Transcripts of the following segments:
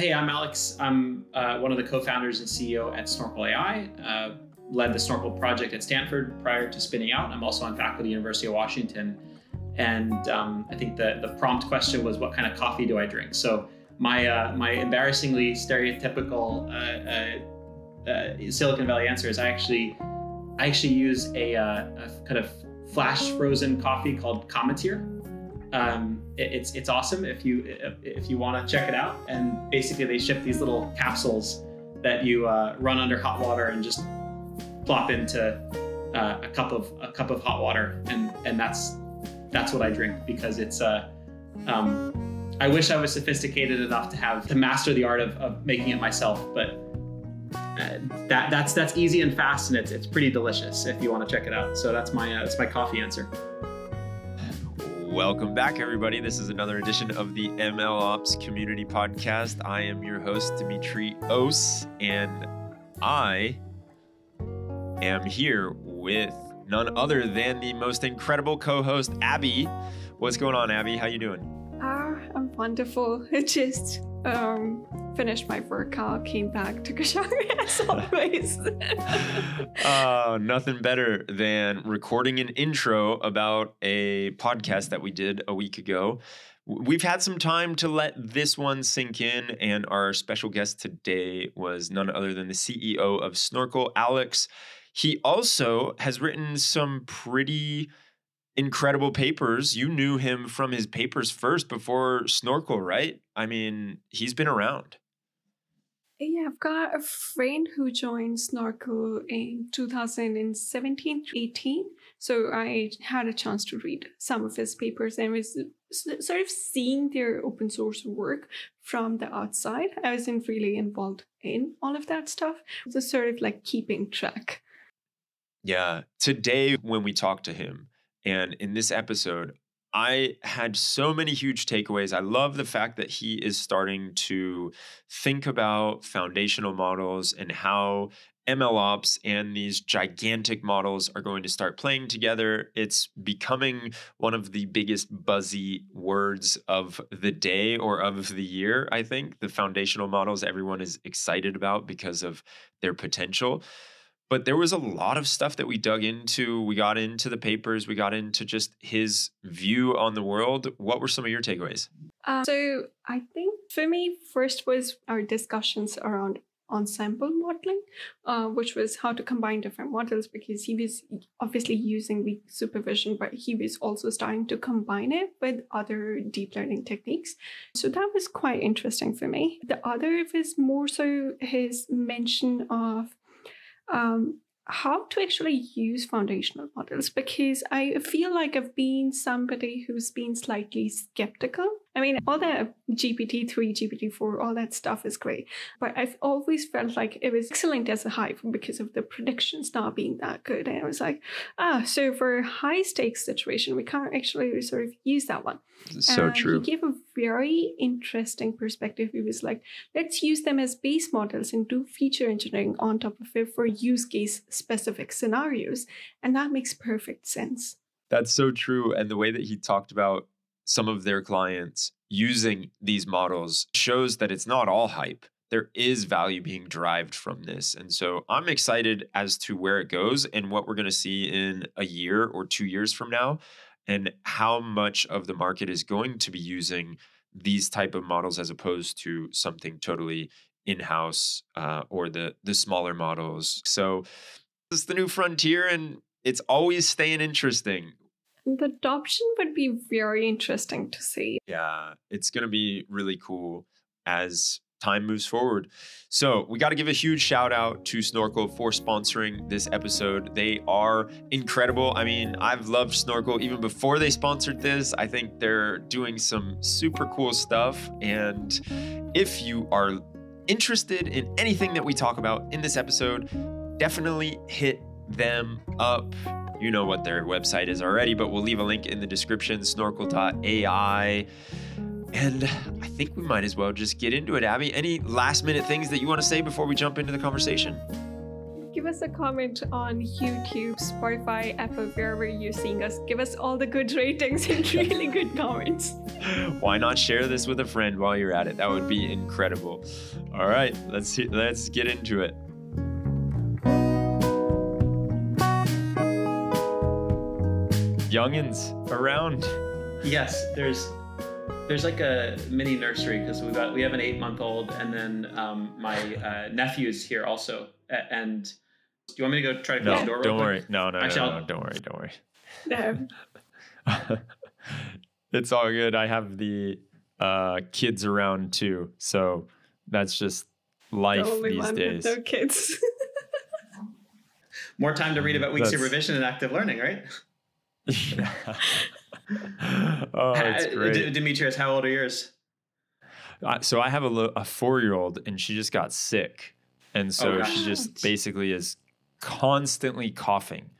hey, I'm Alex. I'm uh, one of the co-founders and CEO at Snorkel AI. Uh, led the Snorkel project at Stanford prior to spinning out. I'm also on faculty at University of Washington. And um, I think the, the prompt question was, what kind of coffee do I drink? So my uh, my embarrassingly stereotypical uh, uh, uh, Silicon Valley answer is I actually I actually use a, a kind of flash frozen coffee called Cometeer. Um, it, it's it's awesome if you if you want to check it out. And basically, they ship these little capsules that you uh, run under hot water and just plop into uh, a cup of a cup of hot water, and and that's that's what I drink because it's uh, um, I wish I was sophisticated enough to have to master the art of, of making it myself, but uh, that that's that's easy and fast, and it's it's pretty delicious if you want to check it out. So that's my uh, that's my coffee answer. Welcome back, everybody. This is another edition of the ML Ops Community Podcast. I am your host, Demetrios, and I am here with none other than the most incredible co-host, Abby. What's going on, Abby? How you doing? Ah, I'm wonderful. Just um, finished my workout, came back, took a shower as always. uh, nothing better than recording an intro about a podcast that we did a week ago. We've had some time to let this one sink in, and our special guest today was none other than the CEO of Snorkel, Alex. He also has written some pretty incredible papers. You knew him from his papers first before Snorkel, right? I mean, he's been around. Yeah, I've got a friend who joined Snorkel in 2017 18. So I had a chance to read some of his papers and was sort of seeing their open source work from the outside. I wasn't really involved in all of that stuff, It just sort of like keeping track. Yeah. Today, when we talked to him, and in this episode, I had so many huge takeaways. I love the fact that he is starting to think about foundational models and how MLOps and these gigantic models are going to start playing together. It's becoming one of the biggest buzzy words of the day or of the year, I think. The foundational models everyone is excited about because of their potential but there was a lot of stuff that we dug into. We got into the papers, we got into just his view on the world. What were some of your takeaways? Uh, so, I think for me, first was our discussions around ensemble modeling, uh, which was how to combine different models because he was obviously using weak supervision, but he was also starting to combine it with other deep learning techniques. So that was quite interesting for me. The other was more so his mention of um, how to actually use foundational models because I feel like I've been somebody who's been slightly skeptical I mean, all that GPT 3, GPT 4, all that stuff is great. But I've always felt like it was excellent as a hype because of the predictions not being that good. And I was like, ah, so for a high stakes situation, we can't actually sort of use that one. So and true. He gave a very interesting perspective. He was like, let's use them as base models and do feature engineering on top of it for use case specific scenarios. And that makes perfect sense. That's so true. And the way that he talked about some of their clients using these models shows that it's not all hype. There is value being derived from this. And so I'm excited as to where it goes and what we're going to see in a year or two years from now and how much of the market is going to be using these type of models as opposed to something totally in-house uh, or the the smaller models. So this is the new frontier and it's always staying interesting. The adoption would be very interesting to see. Yeah, it's going to be really cool as time moves forward. So, we got to give a huge shout out to Snorkel for sponsoring this episode. They are incredible. I mean, I've loved Snorkel even before they sponsored this. I think they're doing some super cool stuff. And if you are interested in anything that we talk about in this episode, definitely hit them up. You know what their website is already, but we'll leave a link in the description snorkel.ai. And I think we might as well just get into it, Abby. Any last minute things that you want to say before we jump into the conversation? Give us a comment on YouTube, Spotify, Apple, wherever you're seeing us. Give us all the good ratings and really good comments. Why not share this with a friend while you're at it? That would be incredible. All right, let's see, let's get into it. Youngins around. Yes, there's there's like a mini nursery because we got we have an eight month old and then um, my uh, nephew's here also. And do you want me to go try to close No, the door? real don't quick? worry. No, no, no, Actually, no, I'll- no, don't worry, don't worry. No. it's all good. I have the uh, kids around too, so that's just life the only these one days. with no kids. More time to read about weak That's- supervision and active learning, right? oh, it's great. D- Demetrios, how old are yours? Uh, so I have a, lo- a four year old, and she just got sick, and so Oh, she just basically is constantly coughing,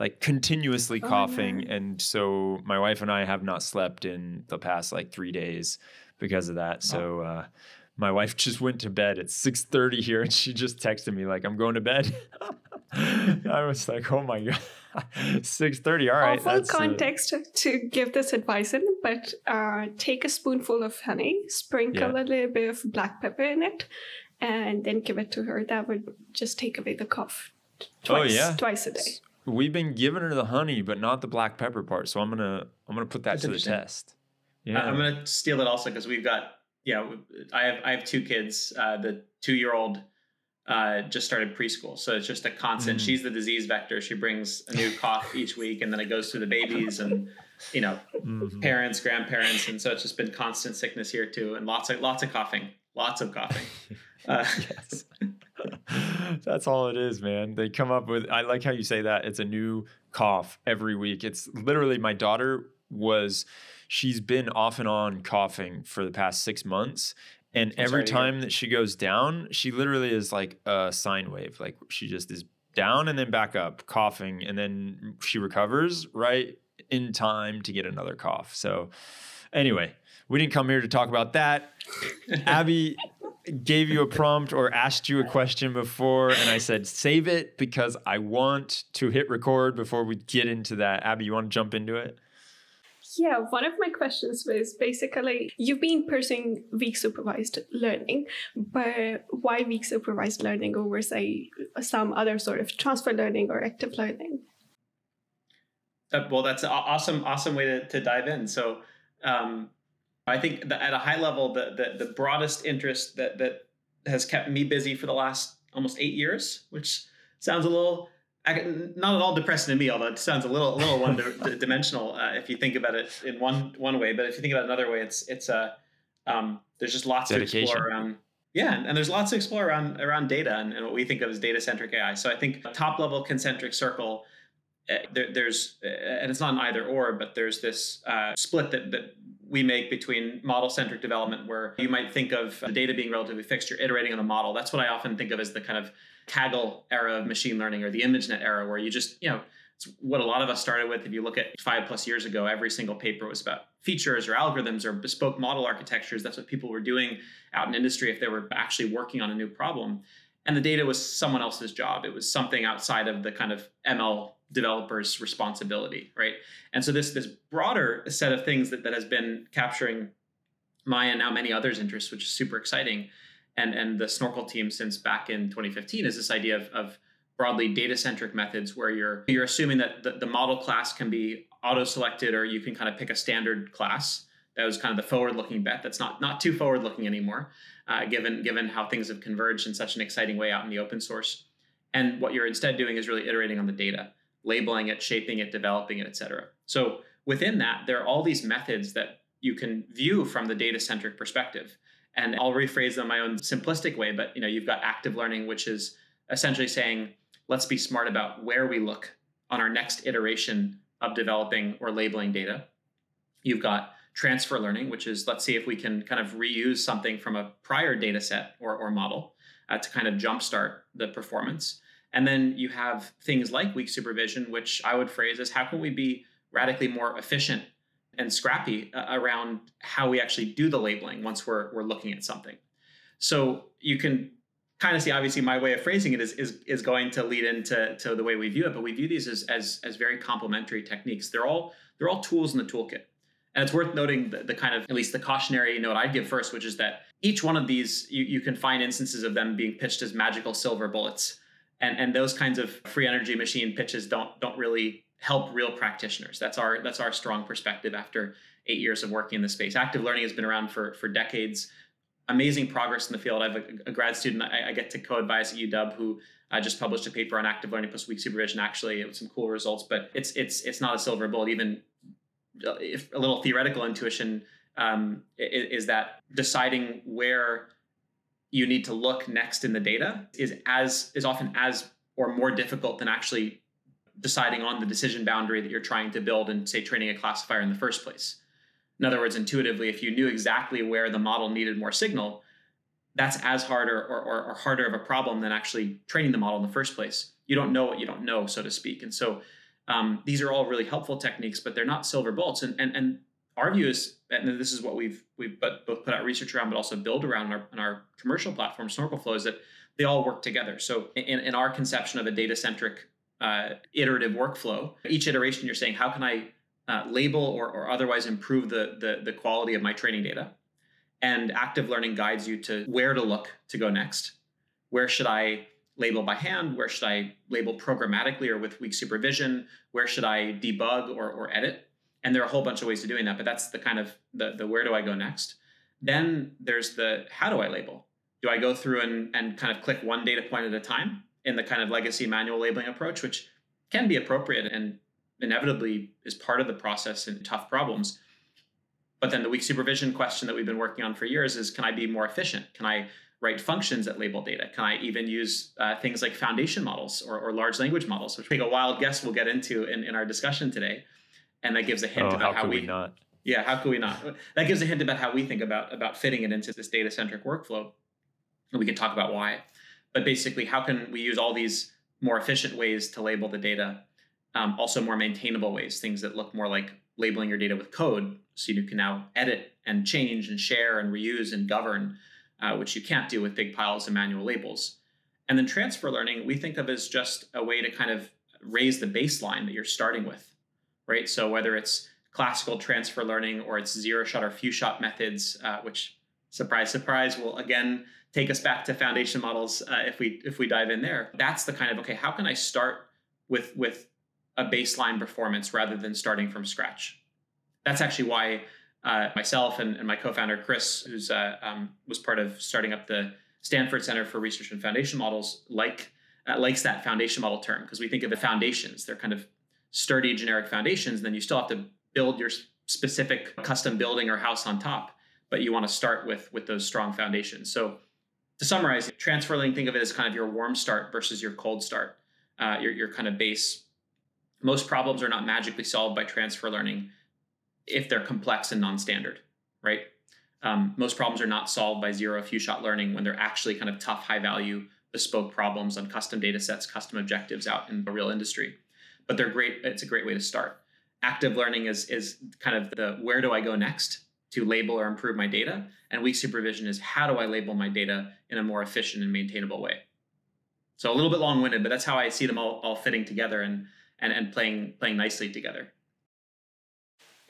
like continuously Oh, coughing, no. and so my wife and I have not slept in the past like three days because of that. So. Uh, my wife just went to bed at 6:30 here and she just texted me like I'm going to bed. I was like, "Oh my god. 6:30. All right." Awful that's, uh, context to give this advice in, but uh, take a spoonful of honey, sprinkle Yeah. a little bit of black pepper in it, and then give it to her. That would just take away the cough. t- Oh, Twice, yeah? twice a day. We've been giving her the honey, but not the black pepper part. So I'm gonna I'm gonna put that That's to the test. I- Yeah. I'm gonna steal it also because we've got yeah I have I have two kids. Uh, the two year old uh, just started preschool, so it's just a constant. Mm. She's the disease vector. She brings a new cough each week, and then it goes to the babies and you know Mhm. parents, grandparents, and so it's just been constant sickness here too, and lots of lots of coughing, lots of coughing. Uh, yes. That's all it is, man. They come up with I like how you say that. It's a new cough every week. It's literally my daughter was she's been off and on coughing for the past 6 months. And I'm every sorry to hear. time that she goes down, she literally is like a sine wave. Like she just is down and then back up, coughing, and then she recovers right in time to get another cough. So, anyway, we didn't come here to talk about that. Abby gave you a prompt or asked you a question before, and I said, save it because I want to hit record before we get into that. Abby, you want to jump into it? Yeah, one of my questions was basically you've been pursuing weak supervised learning, but why weak supervised learning over, say, some other sort of transfer learning or active learning? Uh, well, that's an awesome, awesome way to, to dive in. So, um, I think that at a high level, the, the the broadest interest that that has kept me busy for the last almost eight years, which sounds a little I- not at all depressing to me, although it sounds a little a little one di- dimensional uh, if you think about it in one one way. But if you think about it another way, it's it's a um, there's just lots to explore around. Yeah, and, and there's lots to explore around around data and, and what we think of as data centric AI. So I think a top level concentric circle uh, there, there's uh, and it's not an either or but there's this uh, split that, that we make between model centric development where you might think of the data being relatively fixed you're iterating on the model. That's what i often think of as the kind of kaggle era of machine learning or the imagenet era where you just you know it's what a lot of us started with. If you look at five plus years ago every single paper was about features or algorithms or bespoke model architectures. That's what people were doing out in industry if they were actually working on a new problem. And the data was someone else's job. It was something outside of the kind of ml developers responsibility right? And so this this broader set of things that, that has been capturing my and now many others interests which is super exciting and and the snorkel team since back in 2015 is this idea of, of broadly data centric methods where you're you're assuming that the, the model class can be auto selected or you can kind of pick a standard class. That was kind of the forward looking bet. That's not not too forward looking anymore uh, given given how things have converged in such an exciting way out in the open source. And what you're instead doing is really iterating on the data labeling it shaping it developing it et cetera. So within that there are all these methods that you can view from the data centric perspective. And i'll rephrase them in my own simplistic way but you know you've got active learning which is essentially saying let's be smart about where we look on our next iteration of developing or labeling data. You've got transfer learning which is let's see if we can kind of reuse something from a prior data set or, or model uh, to kind of jumpstart the performance and then you have things like weak supervision which i would phrase as how can we be radically more efficient and scrappy uh, around how we actually do the labeling once we're, we're looking at something. So you can kind of see obviously my way of phrasing it is is is going to lead into to the way we view it but we view these as as, as very complementary techniques. They're all they're all tools in the toolkit. And it's worth noting the, the kind of at least the cautionary note i'd give first which is that each one of these you, you can find instances of them being pitched as magical silver bullets and and those kinds of free energy machine pitches don't don't really help real practitioners that's our that's our strong perspective after eight years of working in the space active learning has been around for for decades amazing progress in the field. I have a, a grad student I, I, get to co-advise at UW who uh, just published a paper on active learning plus weak supervision. Actually, it was some cool results, but it's it's it's not a silver bullet. Even uh, if a little theoretical intuition um, is that deciding where you need to look next in the data is as is often as or more difficult than actually deciding on the decision boundary that you're trying to build and say training a classifier in the first place. In other words, intuitively, if you knew exactly where the model needed more signal, that's as hard or, or, or, harder of a problem than actually training the model in the first place. You don't know what you don't know, so to speak. And so um, these are all really helpful techniques, but they're not silver bullets. And, and, and our view is, and this is what we've we've both put out research around, but also build around in our, in our commercial platform, SnorkelFlow, is that they all work together. So in, in our conception of a data-centric uh, iterative workflow, each iteration you're saying, how can I uh, label or, or otherwise improve the, the, the quality of my training data. And active learning guides you to where to look to go next. Where should I label by hand? Where should I label programmatically or with weak supervision? Where should I debug or, or edit? And there are a whole bunch of ways of doing that, but that's the kind of the, the where do I go next? Then there's the how do I label? Do I go through and, and kind of click one data point at a time in the kind of legacy manual labeling approach, which can be appropriate and inevitably is part of the process in tough problems. But then the weak supervision question that we've been working on for years is can I be more efficient? Can I write functions that label data? Can I even use uh, things like foundation models or, or, large language models, which think a wild guess we'll get into in, in our discussion today. And that gives a hint oh, about how, how we, we not. Yeah, how could we not? That gives a hint about how we think about about fitting it into this data centric workflow. And we can talk about why. But basically, how can we use all these more efficient ways to label the data um, also, more maintainable ways, things that look more like labeling your data with code. So you can now edit and change and share and reuse and govern, uh, which you can't do with big piles of manual labels. And then transfer learning, we think of as just a way to kind of raise the baseline that you're starting with, right? So whether it's classical transfer learning or it's zero shot or few shot methods, uh, which surprise, surprise, will again take us back to foundation models uh, if we if we dive in there. That's the kind of okay, how can I start with with a baseline performance rather than starting from scratch. That's actually why uh, myself and, and, my co-founder Chris, who's uh, um, was part of starting up the Stanford Center for Research and Foundation Models, like uh, likes that foundation model term because we think of the foundations. They're kind of sturdy generic foundations. Then you still have to build your specific custom building or house on top, but you want to start with with those strong foundations. So to summarize, transfer learning, think of it as kind of your warm start versus your cold start, uh, your your kind of base most problems are not magically solved by transfer learning if they're complex and non-standard, right? Um, most problems are not solved by zero few shot learning when they're actually kind of tough, high value, bespoke problems on custom data sets, custom objectives out in the real industry. But they're great. It's a great way to start. Active learning is is kind of the where do I go next to label or improve my data, and weak supervision is how do I label my data in a more efficient and maintainable way. So a little bit long winded, but that's how I see them all, all fitting together. And and, and playing playing nicely together.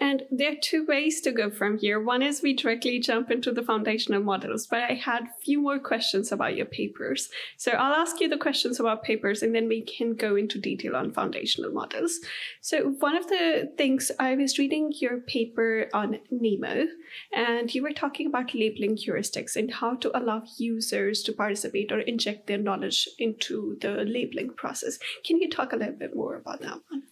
And there are two ways to go from here. One is we directly jump into the foundational models, but I had a few more questions about your papers. So I'll ask you the questions about papers and then we can go into detail on foundational models. So one of the things I was reading your paper on NEMO, and you were talking about labeling heuristics and how to allow users to participate or inject their knowledge into the labeling process. Can you talk a little bit more about that one?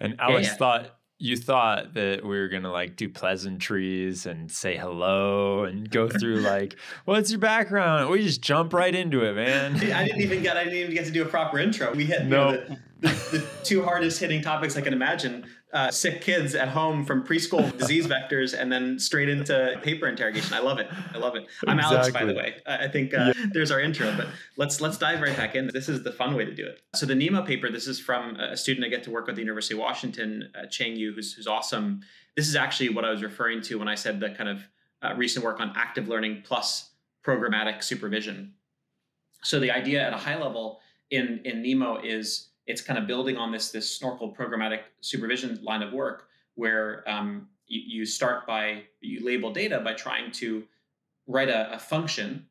And Alex yeah. thought you thought that we were gonna like do pleasantries and say hello and go through like, what's your background? We just jump right into it, man. I didn't even get I didn't even get to do a proper intro. We hit no. Know, the, the, the, two hardest hitting topics I can imagine uh, sick kids at home from preschool disease vectors and then straight into paper interrogation. I love it. I love it. I'm exactly. Alex, by the way. I think uh, yeah. there's our intro, but let's let's dive right back in. This is the fun way to do it. So the NEMO paper. This is from a student I get to work with at the University of Washington, uh, Cheng Yu, who's who's awesome. This is actually what I was referring to when I said the kind of uh, recent work on active learning plus programmatic supervision. So the idea at a high level in, in Nemo is it's kind of building on this, this Snorkel programmatic supervision line of work where um, you, you start by, you label data by trying to write a, a function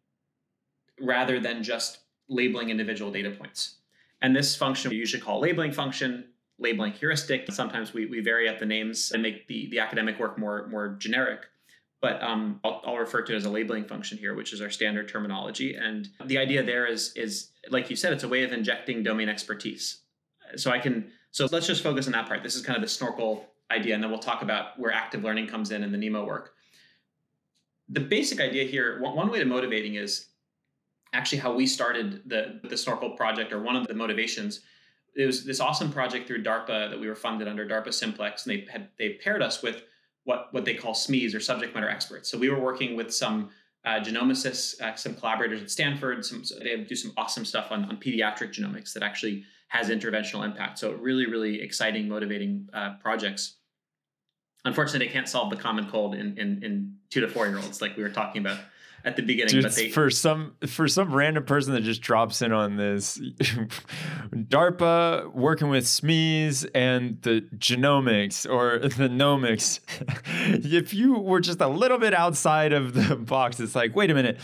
rather than just labeling individual data points. And this function we usually call labeling function, labeling heuristic. Sometimes we, we vary up the names and make the, the academic work more, more generic. But um, I'll, I'll, refer to it as a labeling function here, which is our standard terminology. And the idea there is, is like you said, it's a way of injecting domain expertise. So I can, so let's just focus on that part. This is kind of the snorkel idea, and then we'll talk about where active learning comes in in the Nemo work. The basic idea here, one, one way to motivating is actually how we started the, the snorkel project, or one of the motivations it was this awesome project through DARPA that we were funded under DARPA Simplex, and they had they paired us with what what they call SMEs or subject matter experts. So we were working with some uh, genomicists, uh, some collaborators at Stanford. Some they do some awesome stuff on, on pediatric genomics that actually has interventional impact. So really, really exciting, motivating uh, projects. Unfortunately, they can't solve the common cold in in, in two to four year olds like we were talking about at the beginning. But they, for some for some random person that just drops in on this, DARPA working with SMEs and the genomics or the nomics. if you were just a little bit outside of the box, it's like, wait a minute.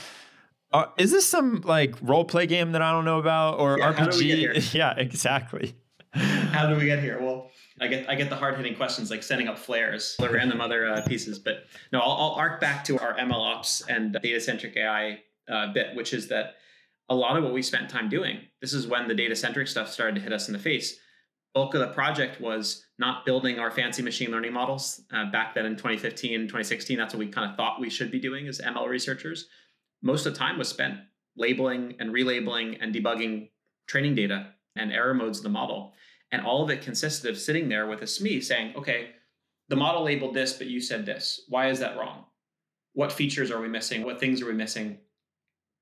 Uh, is this some like role play game that I don't know about or yeah, RPG? Yeah, exactly. How did we get here? Well, I get I get the hard hitting questions like setting up flares, or random other uh, pieces. But no, I'll, I'll, arc back to our ML ops and data centric AI uh, bit, which is that a lot of what we spent time doing. This is when the data centric stuff started to hit us in the face. Bulk of the project was not building our fancy machine learning models uh, back then in 2015, 2016. That's what we kind of thought we should be doing as ML researchers. Most of the time was spent labeling and relabeling and debugging training data and error modes of the model. And all of it consisted of sitting there with a SME saying, okay, the model labeled this, but you said this. Why is that wrong? What features are we missing? What things are we missing?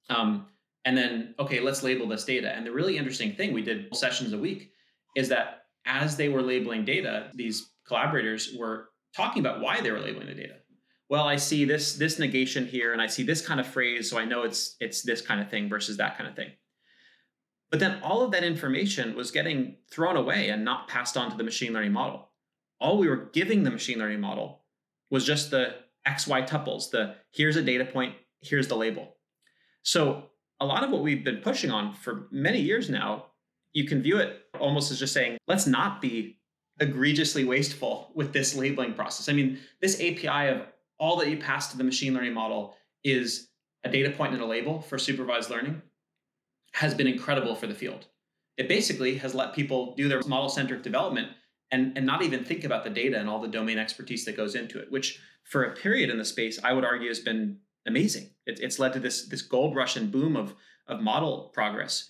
Um, and then, okay, let's label this data. And the really interesting thing, we did sessions a week, is that as they were labeling data, these collaborators were talking about why they were labeling the data. Well, I see this this negation here, and I see this kind of phrase, so I know it's it's this kind of thing versus that kind of thing. But then all of that information was getting thrown away and not passed on to the machine learning model. All we were giving the machine learning model was just the XY tuples, the here's a data point, here's the label. So a lot of what we've been pushing on for many years now, you can view it almost as just saying, let's not be egregiously wasteful with this labeling process. I mean, this API of all that you pass to the machine learning model is a data point and a label for supervised learning has been incredible for the field. It basically has let people do their model centric development and, and not even think about the data and all the domain expertise that goes into it, which for a period in the space, I would argue has been amazing. It, it's led to this, this gold rush and boom of, of model progress.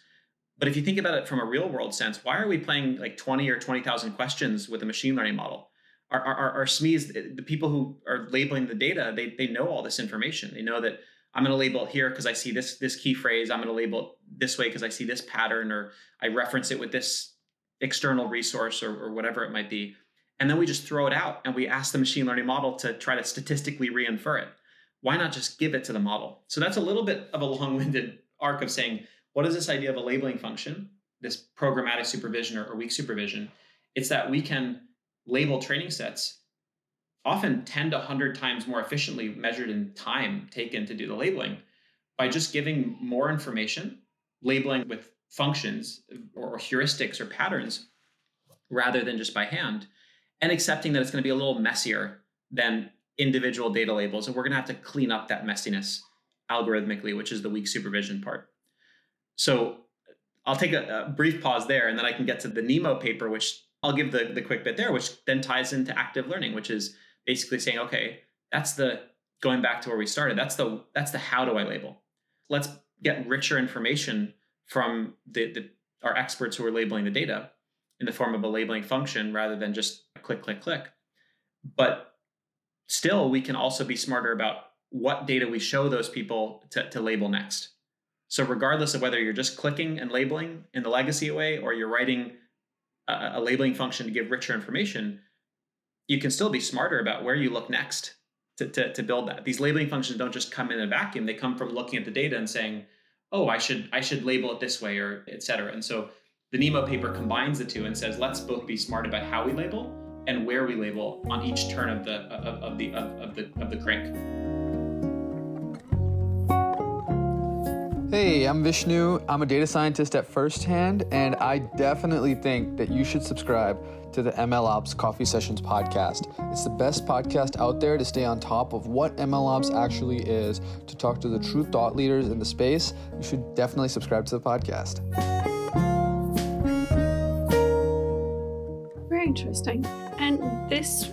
But if you think about it from a real world sense, why are we playing like 20 or 20,000 questions with a machine learning model? Our, our, our SMEs, the people who are labeling the data, they, they know all this information. They know that I'm going to label it here because I see this this key phrase. I'm going to label it this way because I see this pattern, or I reference it with this external resource, or, or whatever it might be. And then we just throw it out and we ask the machine learning model to try to statistically reinfer it. Why not just give it to the model? So that's a little bit of a long-winded arc of saying, what is this idea of a labeling function, this programmatic supervision or, or weak supervision? It's that we can label training sets often 10 to 100 times more efficiently measured in time taken to do the labeling by just giving more information, labeling with functions or heuristics or patterns rather than just by hand, and accepting that it's going to be a little messier than individual data labels. And we're going to have to clean up that messiness algorithmically, which is the weak supervision part. So I'll take a, a brief pause there and then I can get to the NEMO paper, which I'll give the, the quick bit there, which then ties into active learning, which is basically saying, okay, that's the going back to where we started. That's the that's the how do I label. Let's get richer information from the, the our experts who are labeling the data in the form of a labeling function rather than just click, click, click. But still, we can also be smarter about what data we show those people to, to label next. So, regardless of whether you're just clicking and labeling in the legacy way or you're writing a, labeling function to give richer information, you can still be smarter about where you look next to, to, to build that. These labeling functions don't just come in a vacuum. They come from looking at the data and saying, oh, I should I should label it this way or et cetera. And so the Nemo paper combines the two and says, let's both be smart about how we label and where we label on each turn of the of, of the of, of the of the crank. Hey, I'm Vishnu. I'm a data scientist at Firsthand, and I definitely think that you should subscribe to the MLOps Coffee Sessions podcast. It's the best podcast out there to stay on top of what MLOps actually is, to talk to the true thought leaders in the space. You should definitely subscribe to the podcast. Very interesting. And this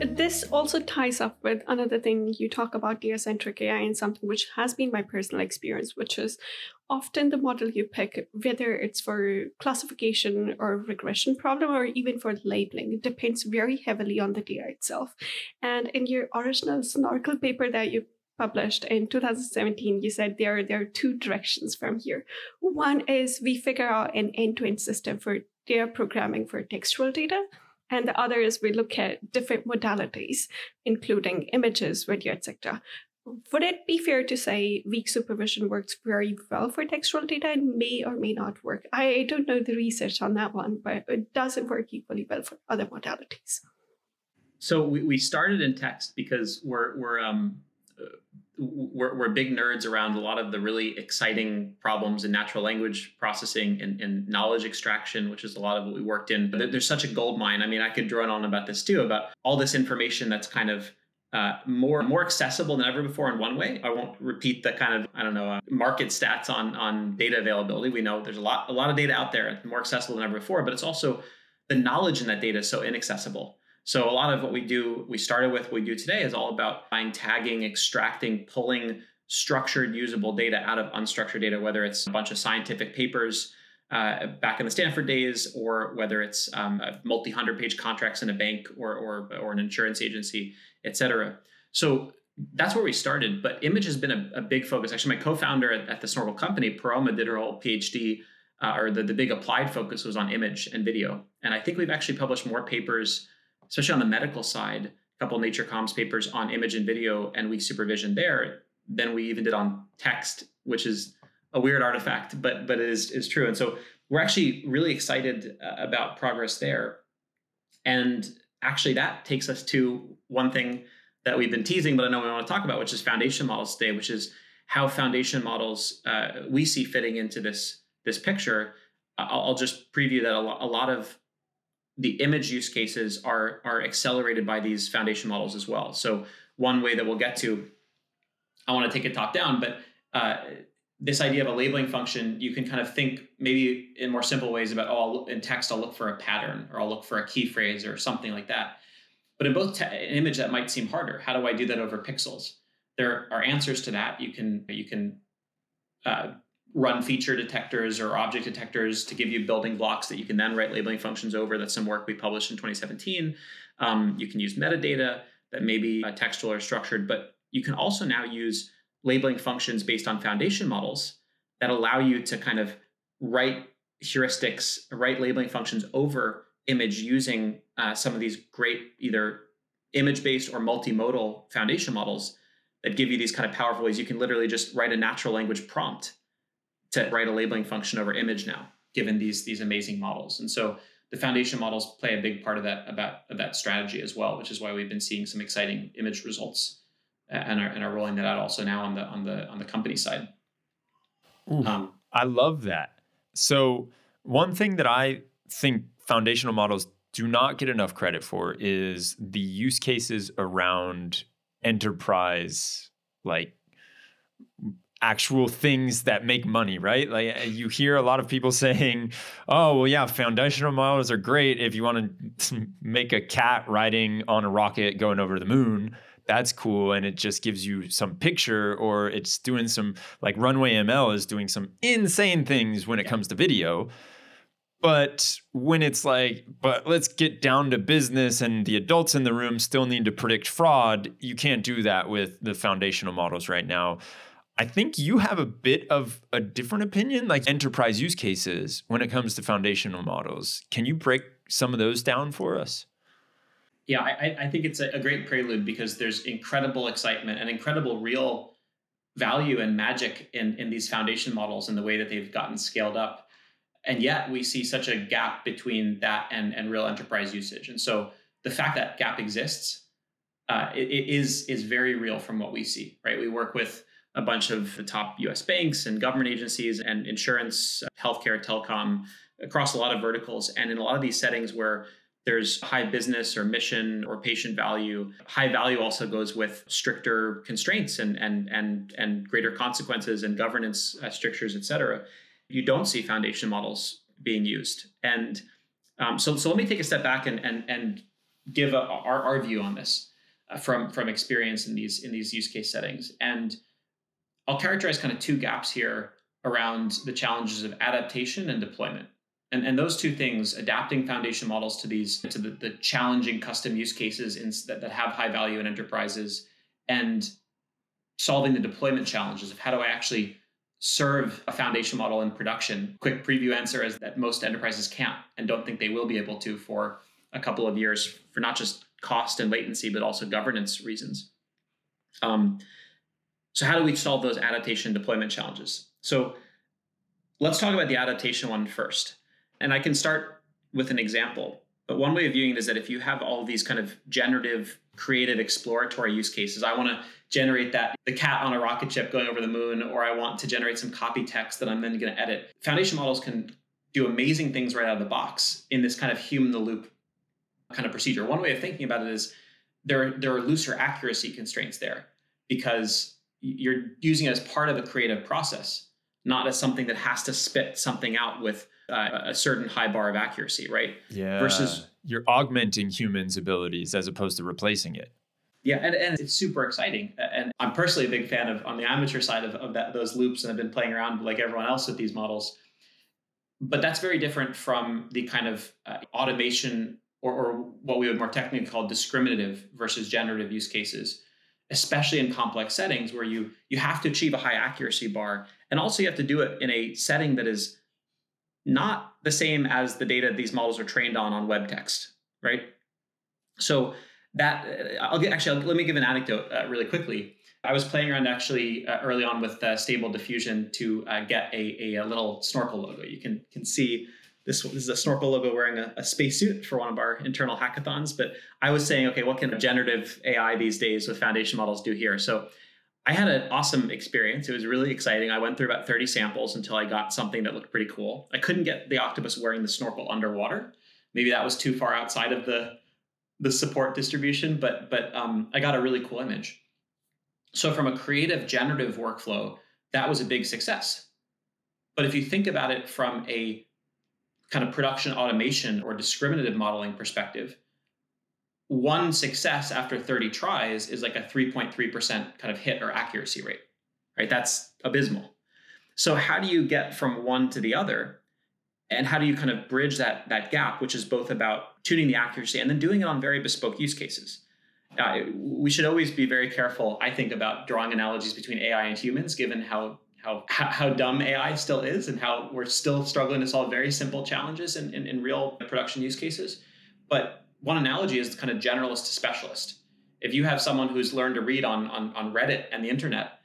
this also ties up with another thing you talk about data centric AI and something which has been my personal experience, which is often the model you pick, whether it's for classification or regression problem or even for labeling, it depends very heavily on the data itself. And in your original Snorkel paper that you published in 2017, you said there, there are two directions from here. One is we figure out an end-to-end system for data programming for textual data and the other is we look at different modalities, including images, video, etc. Would it be fair to say weak supervision works very well for textual data and may or may not work? I don't know the research on that one, but it doesn't work equally well for other modalities. So we, we started in text because we're we're um, we're, we're big nerds around a lot of the really exciting problems in natural language processing and, and knowledge extraction, which is a lot of what we worked in. But there's such a gold mine. I mean, I could drone on about this too, about all this information that's kind of uh, more more accessible than ever before in one way. I won't repeat the kind of I don't know uh, market stats on on data availability. We know there's a lot a lot of data out there, more accessible than ever before, but it's also the knowledge in that data is so inaccessible. So a lot of what we do, we started with, what we do today is all about buying, tagging, extracting, pulling structured, usable data out of unstructured data, whether it's a bunch of scientific papers uh, back in the Stanford days, or whether it's um, multi-hundred page contracts in a bank or, or, or an insurance agency, et cetera. So that's where we started. But image has been a, a big focus. Actually, my co-founder at, at the Snorkel company, Paroma, did her whole PhD, uh, or the, the big applied focus was on image and video. And I think we've actually published more papers especially on the medical side, a couple Nature Comms papers on image and video and weak supervision there than we even did on text, which is a weird artifact, but but it is is true. And so we're actually really excited uh, about progress there. And actually, that takes us to one thing that we've been teasing, but I know we want to talk about, which is foundation models today, which is how foundation models uh, we see fitting into this this picture. I'll, I'll just preview that a, lo- a lot of the image use cases are are accelerated by these foundation models as well. So one way that we'll get to, I want to take it top down, but uh, this idea of a labeling function, you can kind of think maybe in more simple ways about oh, in text I'll look for a pattern or I'll look for a key phrase or something like that. But in both te- an image that might seem harder. How do I do that over pixels? There are answers to that. You can you can uh, run feature detectors or object detectors to give you building blocks that you can then write labeling functions over. That's some work we published in 2017. Um, you can use metadata that may be uh, textual or structured, but you can also now use labeling functions based on foundation models that allow you to kind of write heuristics, write labeling functions over image using uh, some of these great either image-based or multimodal foundation models that give you these kind of powerful ways. You can literally just write a natural language prompt to write a labeling function over image now, given these these amazing models. And so the foundation models play a big part of that about of that strategy as well, which is why we've been seeing some exciting image results uh, and are and are rolling that out also now on the on the on the company side. Ooh, um, I love that. So one thing that I think foundational models do not get enough credit for is the use cases around enterprise like actual things that make money, right? Like uh, you hear a lot of people saying, "Oh, well, yeah, foundational models are great if you want to make a cat riding on a rocket going over the moon." That's cool, and it just gives you some picture, or it's doing some like Runway ML is doing some insane things when it comes to video. But when it's like, but let's get down to business and the adults in the room still need to predict fraud, you can't do that with the foundational models right now. I think you have a bit of a different opinion, like enterprise use cases when it comes to foundational models. Can you break some of those down for us? Yeah, I, I think it's a, great prelude because there's incredible excitement and incredible real value and magic in, in these foundation models and the way that they've gotten scaled up. And yet we see such a gap between that and, and real enterprise usage. And so the fact that gap exists uh, it, it is is very real from what we see, right? We work with a bunch of the top US banks and government agencies and insurance, healthcare, telecom, across a lot of verticals. And in a lot of these settings where there's high business or mission or patient value, high value also goes with stricter constraints and and and and greater consequences and governance uh, strictures, et cetera. You don't see foundation models being used. And um, so, so let me take a step back and and and give a, our, our view on this uh, from from experience in these in these use case settings. And I'll characterize kind of two gaps here around the challenges of adaptation and deployment. And, and those two things, adapting foundation models to these to the, the challenging custom use cases in, that, that have high value in enterprises, and solving the deployment challenges of how do I actually serve a foundation model in production. Quick preview answer is that most enterprises can't and don't think they will be able to for a couple of years for not just cost and latency, but also governance reasons. Um, so, how do we solve those adaptation deployment challenges? So, let's talk about the adaptation one first. And I can start with an example. But one way of viewing it is that if you have all these kind of generative, creative, exploratory use cases, I want to generate that the cat on a rocket ship going over the moon, or I want to generate some copy text that I'm then going to edit. Foundation models can do amazing things right out of the box in this kind of human the loop kind of procedure. One way of thinking about it is there, there are looser accuracy constraints there because you're using it as part of a creative process, not as something that has to spit something out with uh, a certain high bar of accuracy, right? Yeah. Versus you're augmenting humans' abilities as opposed to replacing it. Yeah, and, and it's super exciting. And I'm personally a big fan of on the amateur side of, of that, those loops, and I've been playing around like everyone else with these models. But that's very different from the kind of uh, automation or, or what we would more technically call discriminative versus generative use cases especially in complex settings where you you have to achieve a high accuracy bar. And also you have to do it in a setting that is not the same as the data these models are trained on on web text right? So that uh, i'll get actually I'll, let me give an anecdote uh, really quickly. I was playing around actually uh, early on with uh, stable diffusion to uh, get a, a, a, little snorkel logo. You can can see this, this is a snorkel logo wearing a, a spacesuit for one of our internal hackathons. But I was saying, okay, what can generative AI these days with foundation models do here? So I had an awesome experience. It was really exciting. I went through about 30 samples until I got something that looked pretty cool. I couldn't get the octopus wearing the snorkel underwater. Maybe that was too far outside of the the support distribution, but but um, I got a really cool image. So from a creative generative workflow, that was a big success. But if you think about it from a kind of production automation or discriminative modeling perspective, one success after 30 tries is like a 3.3% kind of hit or accuracy rate, right? That's abysmal. So how do you get from one to the other? And how do you kind of bridge that, that gap, which is both about tuning the accuracy and then doing it on very bespoke use cases? Uh, we should always be very careful, I think, about drawing analogies between AI and humans, given how how, how dumb AI still is and how we're still struggling to solve very simple challenges in, in, in real production use cases. But one analogy is kind of generalist to specialist. If you have someone who's learned to read on, on, on Reddit and the internet,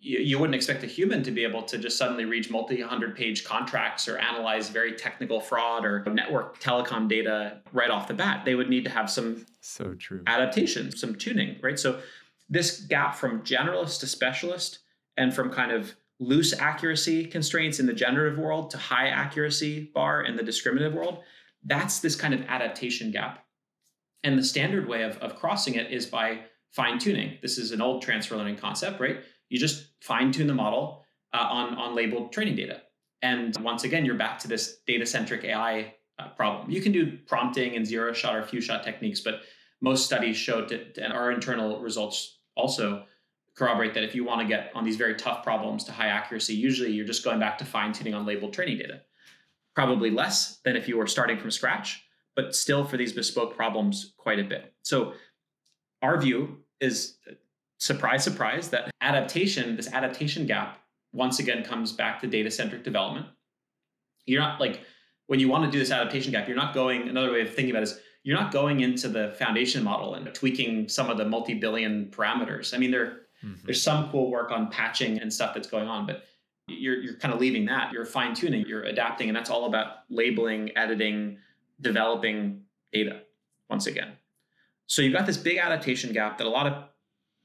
you, you wouldn't expect a human to be able to just suddenly read multi hundred page contracts or analyze very technical fraud or network telecom data right off the bat. They would need to have some so true adaptation, some tuning, right? So this gap from generalist to specialist and from kind of loose accuracy constraints in the generative world to high accuracy bar in the discriminative world, that's this kind of adaptation gap. And the standard way of, of crossing it is by fine tuning. This is an old transfer learning concept, right? You just fine tune the model uh, on, on labeled training data. And once again, you're back to this data centric AI uh, problem. You can do prompting and zero shot or few shot techniques, but most studies show that, and our internal results also corroborate that if you want to get on these very tough problems to high accuracy, usually you're just going back to fine tuning on labeled training data. Probably less than if you were starting from scratch, but still for these bespoke problems, quite a bit. So, our view is uh, surprise, surprise, that adaptation, this adaptation gap, once again comes back to data centric development. You're not like, when you want to do this adaptation gap, you're not going, another way of thinking about it is you're not going into the foundation model and tweaking some of the multi billion parameters. I mean, they're Mm-hmm. There's some cool work on patching and stuff that's going on, but you're you're kind of leaving that. You're fine tuning, you're adapting, and that's all about labeling, editing, developing data. Once again, so you've got this big adaptation gap that a lot of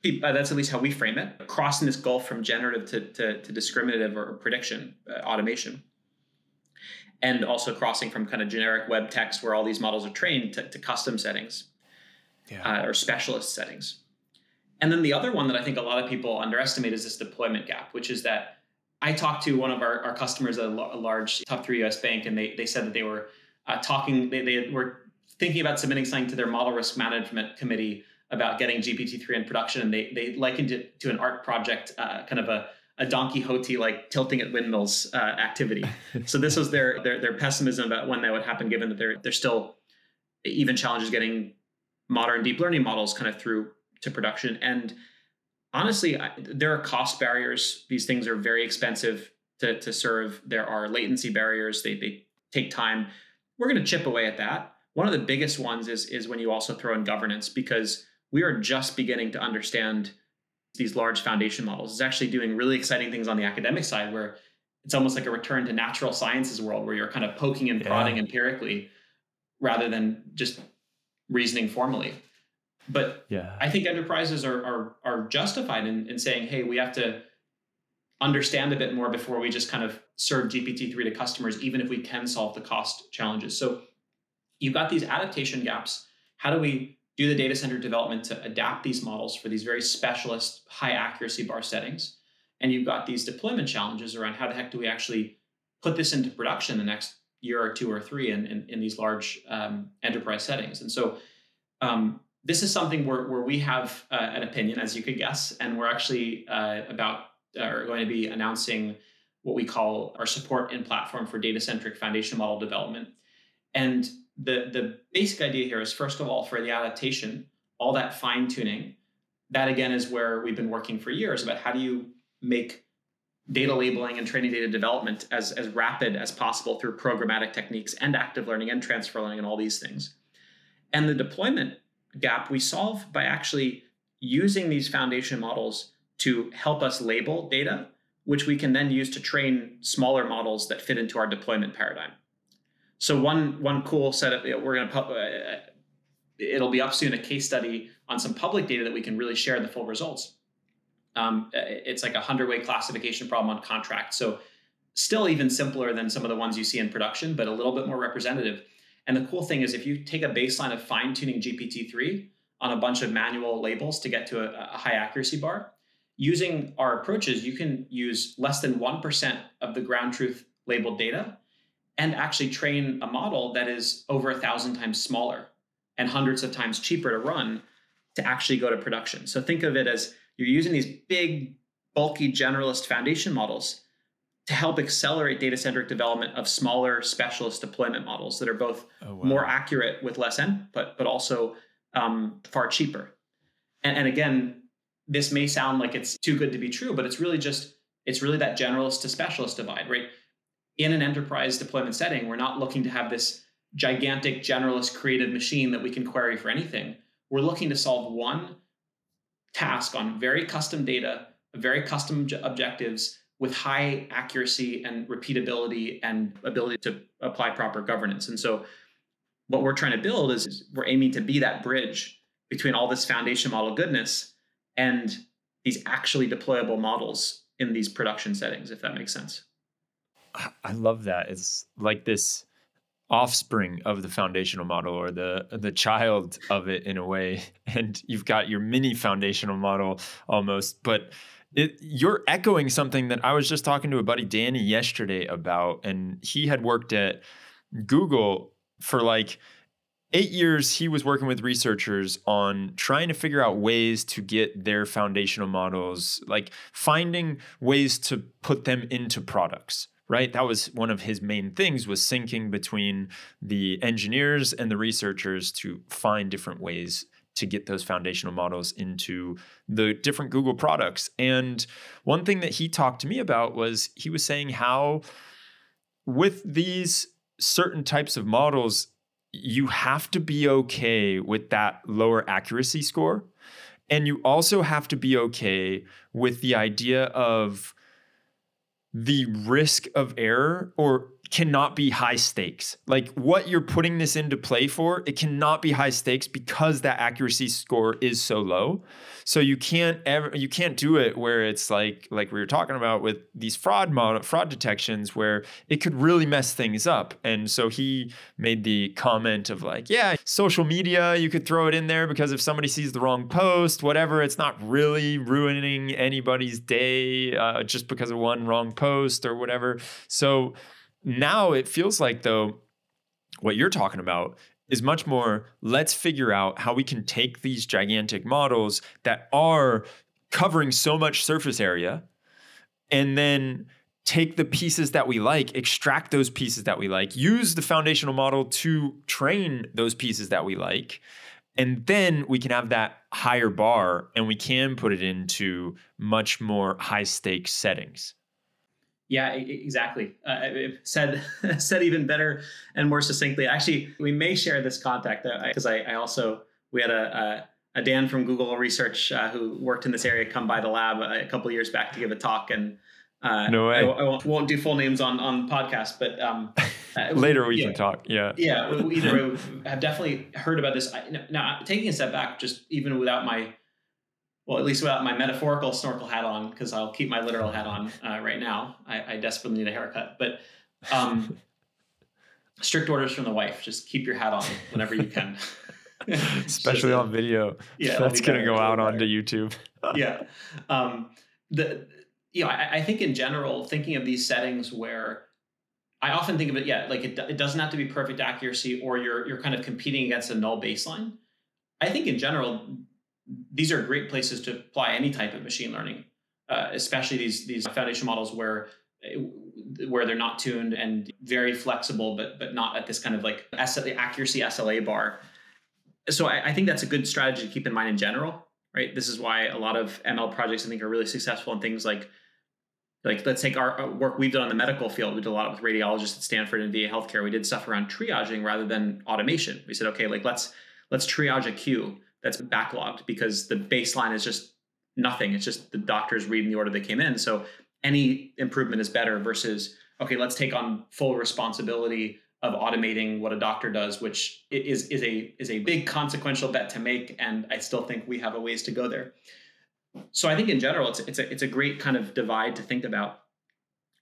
people. Uh, that's at least how we frame it. Crossing this gulf from generative to to, to discriminative or prediction uh, automation and also crossing from kind of generic web text where all these models are trained to, to custom settings yeah. uh, or specialist settings. And then the other one that I think a lot of people underestimate is this deployment gap, which is that I talked to one of our, our customers at a, large top three US bank, and they, they said that they were uh, talking, they, they were thinking about submitting something to their model risk management committee about getting GPT-3 in production. And they, they likened it to an art project, uh, kind of a, a Don Quixote like tilting at windmills uh, activity. so this was their, their their pessimism about when that would happen, given that they're they're still even challenges getting modern deep learning models kind of through to production. And honestly, I, there are cost barriers. These things are very expensive to, to serve. There are latency barriers. They they take time. We're going to chip away at that. One of the biggest ones is is when you also throw in governance because we are just beginning to understand these large foundation models is actually doing really exciting things on the academic side where it's almost like a return to natural sciences world where you're kind of poking and prodding yeah. empirically rather than just reasoning formally but yeah. i think enterprises are are, are justified in, in saying hey we have to understand a bit more before we just kind of serve gpt-3 to customers even if we can solve the cost challenges so you've got these adaptation gaps how do we do the data centric development to adapt these models for these very specialist high accuracy bar settings. And you've got these deployment challenges around how the heck do we actually put this into production the next year or two or three in, in, in these large um, enterprise settings. And so um, this is something where, where we have uh, an opinion, as you could guess, and we're actually uh, about are going to be announcing what we call our support in platform for data centric foundation model development. And the the basic idea here is first of all for the adaptation, all that fine tuning. That again is where we've been working for years about how do you make data labeling and training data development as, as rapid as possible through programmatic techniques and active learning and transfer learning and all these things. And the deployment gap we solve by actually using these foundation models to help us label data, which we can then use to train smaller models that fit into our deployment paradigm. So one one cool setup we're going to uh, it'll be up soon a case study on some public data that we can really share the full results. Um, it's like a hundred way classification problem on contract. So still even simpler than some of the ones you see in production, but a little bit more representative. And the cool thing is if you take a baseline of fine tuning GPT-3 on a bunch of manual labels to get to a, a high accuracy bar, using our approaches, you can use less than 1% of the ground truth labeled data and actually train a model that is over a thousand times smaller and hundreds of times cheaper to run to actually go to production. So think of it as you're using these big, bulky generalist foundation models to help accelerate data centric development of smaller specialist deployment models that are both oh, wow. more accurate with less input, but also um, far cheaper. And, and again, this may sound like it's too good to be true, but it's really just it's really that generalist to specialist divide, right? in an enterprise deployment setting, we're not looking to have this gigantic generalist creative machine that we can query for anything. We're looking to solve one task on very custom data, very custom objectives with high accuracy and repeatability and ability to apply proper governance. And so what we're trying to build is, is we're aiming to be that bridge between all this foundation model goodness and these actually deployable models in these production settings, if that makes sense. I love that. It's like this offspring of the foundational model or the the child of it in a way and you've got your mini foundational model almost but it, you're echoing something that I was just talking to a buddy Danny yesterday about and he had worked at Google for like 8 years. He was working with researchers on trying to figure out ways to get their foundational models like finding ways to put them into products right? That was one of his main things was syncing between the engineers and the researchers to find different ways to get those foundational models into the different google products. And one thing that he talked to me about was he was saying how with these certain types of models you have to be okay with that lower accuracy score. And you also have to be okay with the idea of the risk of error or cannot be high stakes. Like what you're putting this into play for, it cannot be high stakes because that accuracy score is so low. So you can't ever you can't do it where it's like like we were talking about with these fraud fraud detections where it could really mess things up. And so he made the comment of like, yeah, social media, you could throw it in there because if somebody sees the wrong post, whatever, it's not really ruining anybody's day uh, just because of one wrong post or whatever. So now it feels like though what you're talking about is much more let's figure out how we can take these gigantic models that are covering so much surface area and then take the pieces that we like, extract those pieces that we like, use the foundational model to train those pieces that we like. And then we can have that higher bar and we can put it into much more high stakes settings. Yeah, exactly. Uh, said said even better and more succinctly. Actually, we may share this contact because I, I, also we had a, a, a Dan from Google Research uh, who worked in this area come by the lab a couple years back to give a talk, and uh, no way. I, I won't, won't, do full names on on podcast, but um, uh, later we yeah, can talk. Yeah, yeah. We, either way, have definitely heard about this. Now, taking a step back, just even without my well, at least without my metaphorical snorkel hat on, because I'll keep my literal hat on uh, right now. I, I, desperately need a haircut, but um, strict orders from the wife: just keep your hat on whenever you can. Especially on video. Yeah, that's gonna go out onto YouTube. yeah, um, the you know I, I think in general, thinking of these settings where I often think of it, yeah, like it, it doesn't have to be perfect accuracy, or you're you're kind of competing against a null baseline. I think in general, these are great places to apply any type of machine learning, uh, especially these these foundation models where where they're not tuned and very flexible, but but not at this kind of like accuracy SLA bar. So I, I think that's a good strategy to keep in mind in general, right? This is why a lot of ML projects I think are really successful in things like like let's take our work we've done in the medical field. We did a lot with radiologists at Stanford and VA Healthcare. We did stuff around triaging rather than automation. We said, okay, like let's let's triage a queue that's backlogged because the baseline is just nothing. It's just the doctors reading the order they came in. So any improvement is better versus okay, let's take on full responsibility of automating what a doctor does, which is is a is a big consequential bet to make, and I still think we have a ways to go there. So I think in general, it's it's a it's a great kind of divide to think about.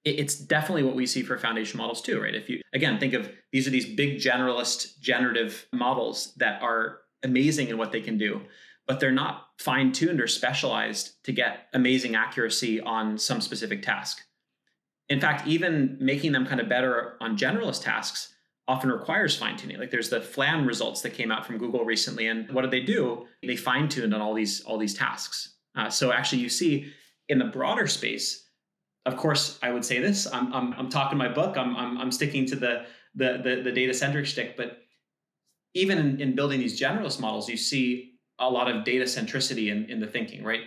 It's definitely what we see for foundation models too, right? If you again think of these are these big generalist generative models that are amazing in what they can do, but they're not fine tuned or specialized to get amazing accuracy on some specific task. In fact, even making them kind of better on generalist tasks often requires fine tuning. Like there's the FLAN results that came out from Google recently, and what did they do? They fine tuned on all these all these tasks. Uh, so actually, you see in the broader space. Of course, I would say this. I'm I'm, I'm talking my book. I'm, I'm I'm sticking to the the the, the data centric stick, but even in, in building these generalist models, you see a lot of data centricity in, in the thinking, right?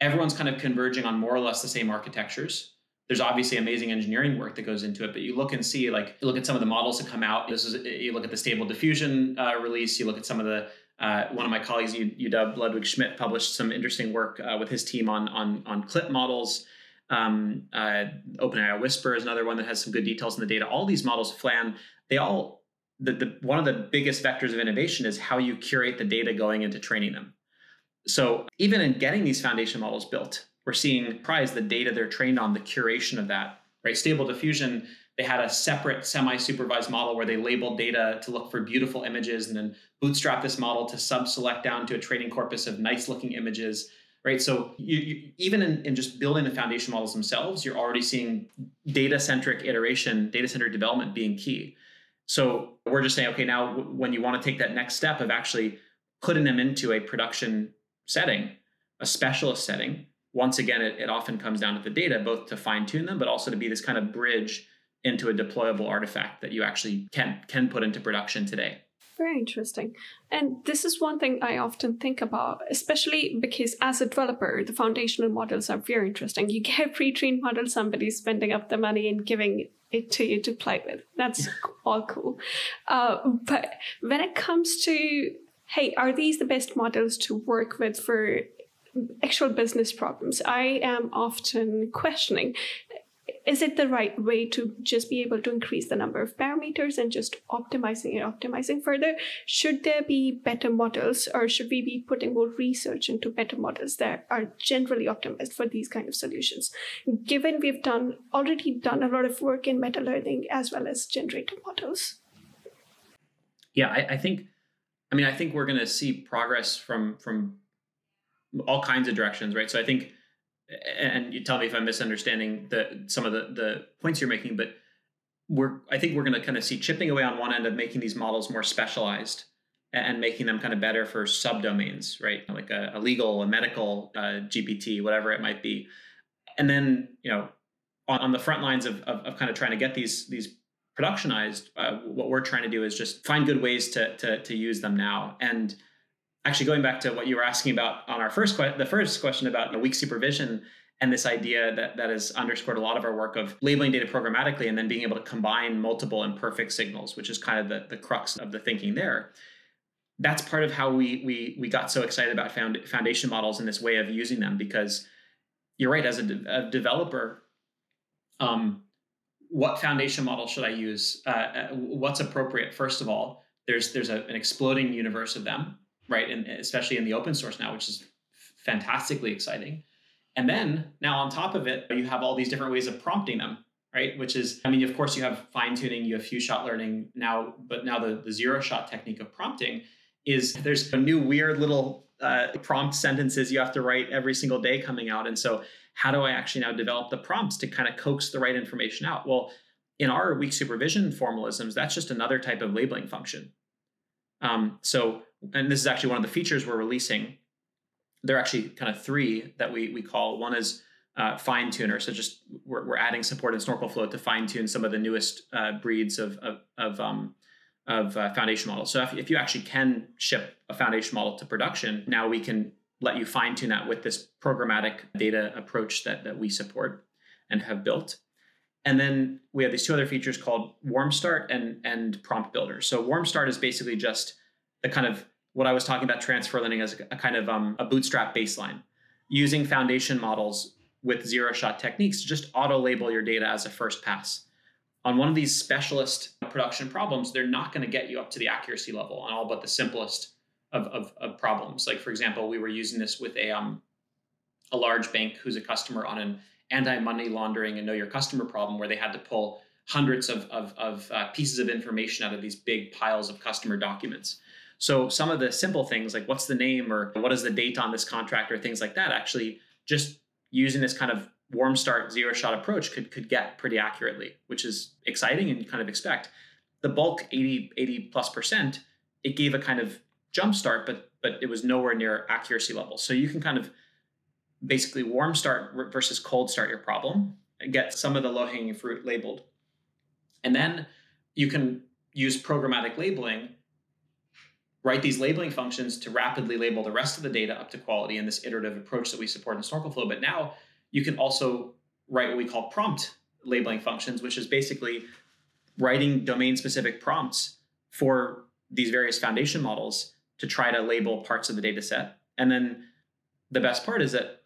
Everyone's kind of converging on more or less the same architectures. There's obviously amazing engineering work that goes into it, but you look and see, like, you look at some of the models that come out. This is you look at the Stable Diffusion uh, release. You look at some of the uh, one of my colleagues, UW Ludwig Schmidt, published some interesting work uh, with his team on on on CLIP models. Um, uh, OpenAI Whisper is another one that has some good details in the data. All these models, FLAN, they all the, the, one of the biggest vectors of innovation is how you curate the data going into training them. So even in getting these foundation models built, we're seeing prize the data they're trained on, the curation of that. Right, Stable Diffusion, they had a separate semi-supervised model where they labeled data to look for beautiful images, and then bootstrap this model to sub-select down to a training corpus of nice-looking images. Right, so you, you, even in, in just building the foundation models themselves, you're already seeing data-centric iteration, data-centric development being key. So we're just saying, okay, now when you want to take that next step of actually putting them into a production setting, a specialist setting, once again, it, it often comes down to the data, both to fine tune them, but also to be this kind of bridge into a deployable artifact that you actually can can put into production today. Very interesting. And this is one thing I often think about, especially because as a developer, the foundational models are very interesting. You get a pre trained model, somebody's spending up the money and giving it to you to play with. That's all cool. Uh, but when it comes to hey, are these the best models to work with for actual business problems? I am often questioning is it the right way to just be able to increase the number of parameters and just optimizing and optimizing further? Should there be better models or should we be putting more research into better models that are generally optimized for these kind of solutions? Given we've done already done a lot of work in meta learning as well as generative models. Yeah, I, I think I mean I think we're gonna see progress from from all kinds of directions, right? So I think and you tell me if I'm misunderstanding the some of the the points you're making, but we're I think we're going to kind of see chipping away on one end of making these models more specialized and making them kind of better for subdomains, right? Like a, a legal, a medical uh, GPT, whatever it might be, and then you know on, on the front lines of, of, of kind of trying to get these these productionized, uh, what we're trying to do is just find good ways to to to use them now and actually going back to what you were asking about on our first the first question about weak supervision and this idea that that has underscored a lot of our work of labeling data programmatically and then being able to combine multiple imperfect signals, which is kind of the, the crux of the thinking there. That's part of how we we we got so excited about found, foundation models and this way of using them because you're right as a, de- a developer um, what foundation model should i use? Uh, uh what's appropriate? First of all there's there's a, an exploding universe of them right? And especially in the open source now, which is fantastically exciting. And then now on top of it, you have all these different ways of prompting them, right? Which is, I mean, of course, you have fine tuning, you have few shot learning now, but now the, the zero shot technique of prompting is there's a new weird little uh, prompt sentences you have to write every single day coming out. And so, how do I actually now develop the prompts to kind of coax the right information out? Well, in our weak supervision formalisms, that's just another type of labeling function. Um, so and this is actually one of the features we're releasing. There are actually kind of three that we we call. One is uh, fine tuner. So just we're, we're adding support in Snorkel Flow to fine tune some of the newest uh, breeds of of of, um, of uh, foundation models. So if, if you actually can ship a foundation model to production, now we can let you fine tune that with this programmatic data approach that that we support and have built. And then we have these two other features called Warm Start and and Prompt Builder. So Warm Start is basically just the kind of what I was talking about transfer learning as a, a kind of um, a bootstrap baseline, using foundation models with zero shot techniques to just auto label your data as a first pass. On one of these specialist production problems, they're not going to get you up to the accuracy level on all but the simplest of, of, of problems. Like, for example, we were using this with a, um, a large bank who's a customer on an anti money laundering and know your customer problem where they had to pull hundreds of, of, of uh, pieces of information out of these big piles of customer documents. So some of the simple things like what's the name or what is the date on this contract or things like that, actually just using this kind of warm start zero shot approach could could get pretty accurately, which is exciting and you kind of expect. The bulk 80 80 plus percent, it gave a kind of jump start, but but it was nowhere near accuracy level. So you can kind of basically warm start versus cold start your problem and get some of the low hanging fruit labeled. And then you can use programmatic labeling write these labeling functions to rapidly label the rest of the data up to quality in this iterative approach that we support in Snorkel Flow. But now you can also write what we call prompt labeling functions, which is basically writing domain specific prompts for these various foundation models to try to label parts of the data set. And then the best part is that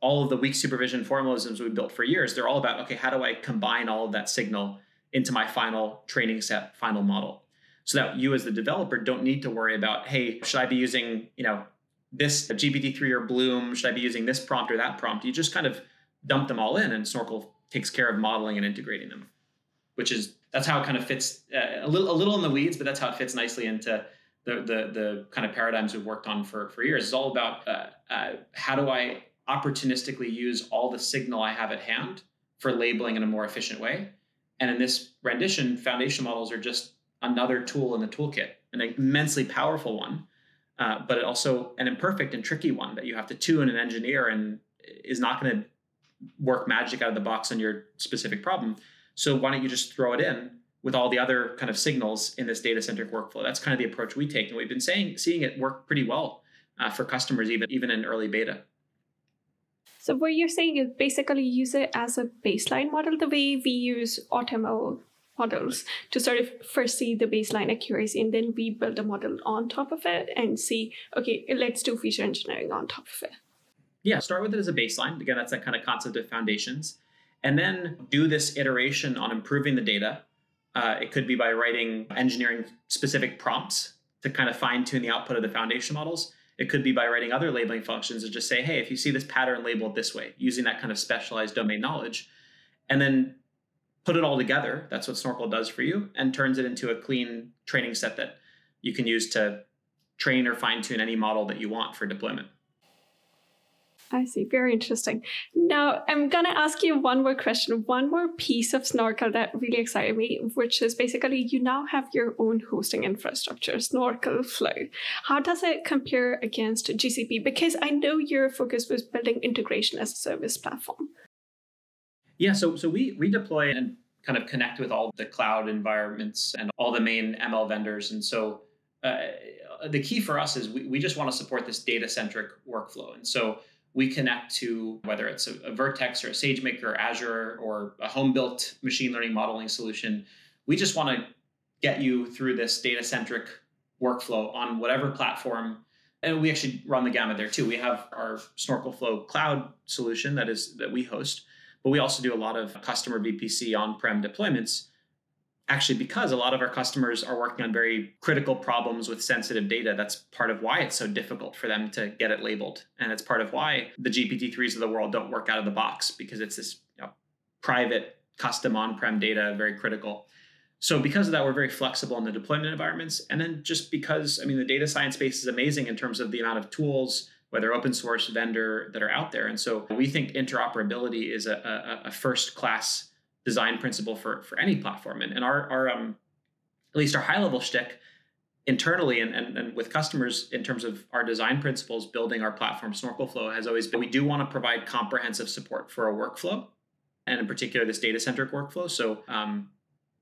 all of the weak supervision formalisms we built for years, they're all about okay, how do I combine all of that signal into my final training set, final model? So that you as the developer don't need to worry about, hey, should I be using, you know, this GPT-3 or Bloom? Should I be using this prompt or that prompt? You just kind of dump them all in and Snorkel takes care of modeling and integrating them, which is, that's how it kind of fits uh, a little, a little in the weeds, but that's how it fits nicely into the, the, the kind of paradigms we've worked on for, for years. It's all about uh, uh, how do I opportunistically use all the signal I have at hand for labeling in a more efficient way. And in this rendition, foundation models are just another tool in the toolkit, an immensely powerful one, uh, but also an imperfect and tricky one that you have to tune and engineer and is not going to work magic out of the box on your specific problem. So why don't you just throw it in with all the other kind of signals in this data centric workflow? That's kind of the approach we take, and we've been saying seeing it work pretty well uh, for customers, even even in early beta. So what you're saying is basically use it as a baseline model, the way we use AutoML models to sort of first see the baseline accuracy and then we build a model on top of it and see, okay, let's do feature engineering on top of it. Yeah, start with it as a baseline. Again, that's that kind of concept of foundations. And then do this iteration on improving the data. Uh, it could be by writing engineering specific prompts to kind of fine tune the output of the foundation models. It could be by writing other labeling functions and just say, hey, if you see this pattern labeled this way, using that kind of specialized domain knowledge, and then put it all together. That's what Snorkel does for you and turns it into a clean training set that you can use to train or fine tune any model that you want for deployment. I see. Very interesting. Now, I'm going to ask you one more question, one more piece of Snorkel that really excited me, which is basically you now have your own hosting infrastructure, Snorkel Flow. How does it compare against GCP? Because I know your focus was building integration as a service platform. Yeah, so so we we deploy and kind of connect with all the cloud environments and all the main ML vendors, and so. Uh, the key for us is we, we just want to support this data centric workflow. And so we connect to whether it's a, a Vertex or a SageMaker or Azure or a home built machine learning modeling solution. We just want to get you through this data centric workflow on whatever platform. And we actually run the gamut there too. We have our Snorkel Flow cloud solution that is that we host, but we also do a lot of customer VPC on-prem deployments actually because a lot of our customers are working on very critical problems with sensitive data. That's part of why it's so difficult for them to get it labeled. And it's part of why the gpt-3s of the world don't work out of the box because it's this you know, private custom on-prem data very critical. So because of that we're very flexible in the deployment environments. And then just because i mean the data science space is amazing in terms of the amount of tools whether open source vendor that are out there and so we think interoperability is a, a, a first class design principle for for any platform. And, and our our um, at least our high level shtick internally and, and, and with customers in terms of our design principles building our platform snorkel flow has always been we do want to provide comprehensive support for a workflow and in particular this data centric workflow so um,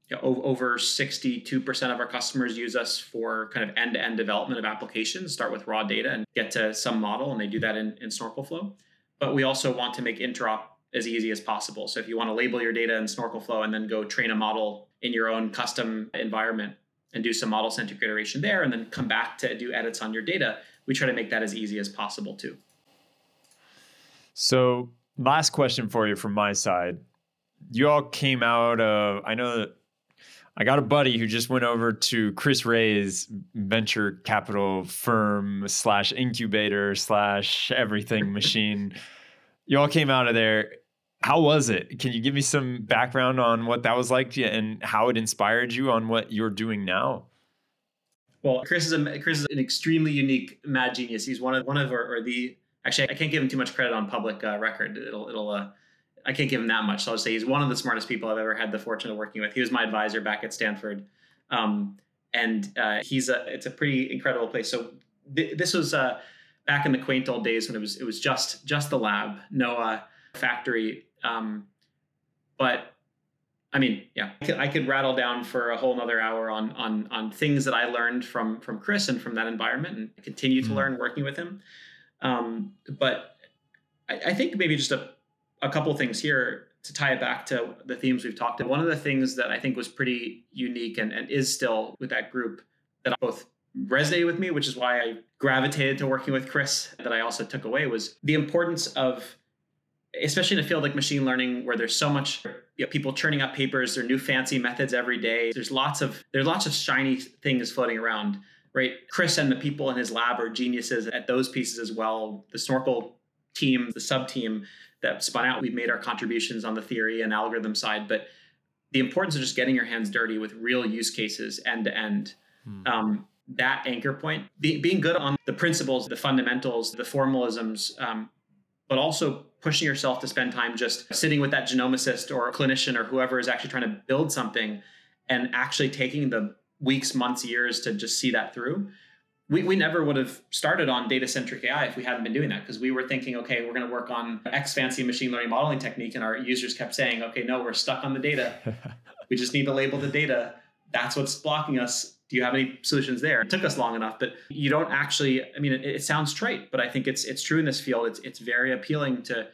you know, over 62% of our customers use us for kind of end-to-end development of applications start with raw data and get to some model and they do that in, in snorkel flow but we also want to make interop as easy as possible. So if you want to label your data in Snorkel Flow and then go train a model in your own custom environment and do some model centric iteration there and then come back to do edits on your data, we try to make that as easy as possible too. So, last question for you from my side. You all came out of, I know that I got a buddy who just went over to Chris Ré's venture capital firm slash incubator slash everything machine. You all came out of there how was it? Can you give me some background on what that was like and how it inspired you on what you're doing now? Well, Chris is a Chris is an extremely unique mad genius. He's one of one of or, or the actually I can't give him too much credit on public uh, record. It'll it'll uh, I can't give him that much. So I'll just say he's one of the smartest people I've ever had the fortune of working with. He was my advisor back at Stanford, um, and uh, he's a it's a pretty incredible place. So th- this was uh, back in the quaint old days when it was it was just just the lab, no uh, factory um, but I mean, yeah, I could, rattle down for a whole nother hour on on on things that I learned from from Chris and from that environment, and continue to mm-hmm. learn working with him. Um, but I, I, think maybe just a a couple things here to tie it back to the themes we've talked about. One of the things that I think was pretty unique and, and is still with that group that both resonated with me, which is why I gravitated to working with Chris, that I also took away was the importance of especially in a field like machine learning where there's so much you know, people churning up papers there are new fancy methods every day. There's lots of there's lots of shiny things floating around right? Chris and the people in his lab are geniuses at those pieces as well. The snorkel team the sub team that spun out we've made our contributions on the theory and algorithm side but the importance of just getting your hands dirty with real use cases end to end hmm. um, that anchor point be, being good on the principles the fundamentals the formalisms um, but also pushing yourself to spend time just sitting with that genomicist or clinician or whoever is actually trying to build something and actually taking the weeks, months, years to just see that through. We, we never would have started on data centric AI if we hadn't been doing that because we were thinking, okay, we're going to work on X fancy machine learning modeling technique. And our users kept saying, okay, no, we're stuck on the data. we just need to label the data. That's what's blocking us do you have any solutions there it took us long enough but you don't actually i mean it, it, sounds trite but i think it's it's true in this field it's it's very appealing to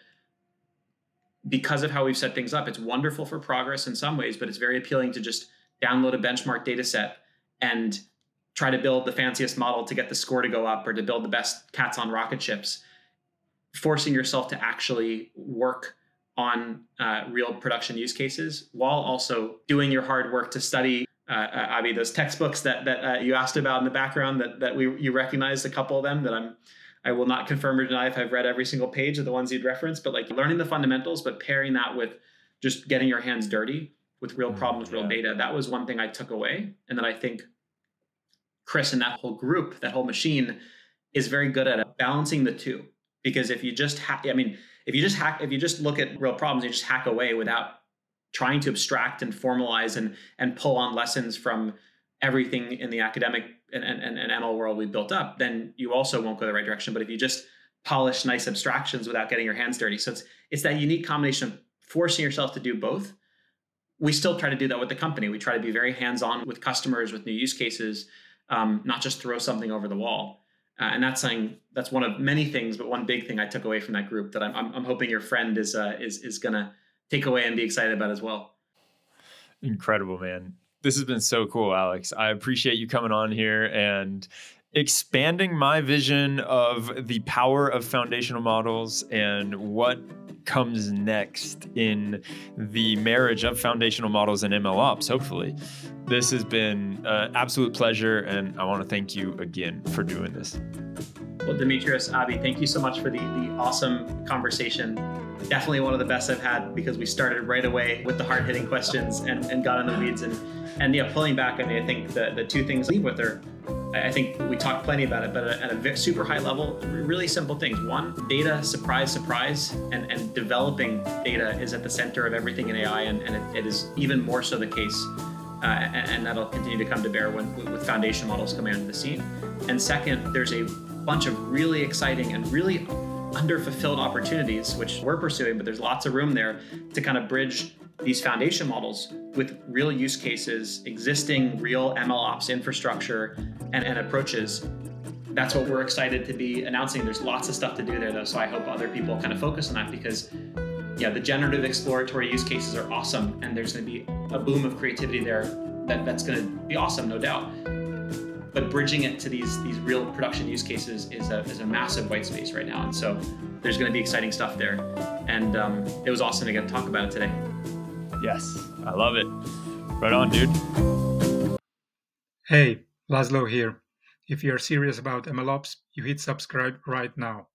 because of how we've set things up, it's wonderful for progress in some ways, but it's very appealing to just download a benchmark data set and try to build the fanciest model to get the score to go up or to build the best cats on rocket ships, forcing yourself to actually work on uh, real production use cases while also doing your hard work to study. Uh, uh, Abi, those textbooks that that uh, you asked about in the background that that we you recognized a couple of them that I'm I will not confirm or deny if I've read every single page of the ones you'd referenced, but like learning the fundamentals, but pairing that with just getting your hands dirty with real mm, problems, yeah. real data. That was one thing I took away, and that I think Chris and that whole group, that whole machine, is very good at balancing the two. Because if you just, ha- I mean, if you just hack, if you just look at real problems, you just hack away without trying to abstract and formalize and and pull on lessons from everything in the academic and, and, and ML world we built up, then you also won't go the right direction. But if you just polish nice abstractions without getting your hands dirty, so it's it's that unique combination of forcing yourself to do both. We still try to do that with the company. We try to be very hands-on with customers, with new use cases, um, not just throw something over the wall. Uh, and that's saying that's one of many things, but one big thing I took away from that group that I'm, I'm, I'm hoping your friend is uh, is is gonna take away and be excited about as well. Incredible, man. This has been so cool, Alex. I appreciate you coming on here and expanding my vision of the power of foundational models and what comes next in the marriage of foundational models and ML ops, hopefully. This has been an absolute pleasure, and I want to thank you again for doing this. Well, Demetrios, Abi, thank you so much for the, the awesome conversation. Definitely one of the best I've had because we started right away with the hard hitting questions and, and got in the weeds. And, and yeah, pulling back, I mean, I think the, the two things I leave with are I think we talked plenty about it, but at a super high level, really simple things. One, data, surprise, surprise, and, and developing data is at the center of everything in AI, and, and it, it is even more so the case. Uh, and, and, that'll continue to come to bear when, with foundation models coming onto the scene. And second, there's a bunch of really exciting and really underfulfilled opportunities, which we're pursuing, but there's lots of room there to kind of bridge these foundation models with real use cases, existing real MLOps infrastructure and, and approaches. That's what we're excited to be announcing. There's lots of stuff to do there though, so I hope other people kind of focus on that because yeah, the generative exploratory use cases are awesome and there's going to be a boom of creativity there that, that's going to be awesome, no doubt. But bridging it to these these real production use cases is a, is a massive white space right now. And so there's going to be exciting stuff there. And um, it was awesome to get to talk about it today. Yes, I love it. Right on, dude. Hey, Laszlo here. If you're serious about MLOps, you hit subscribe right now.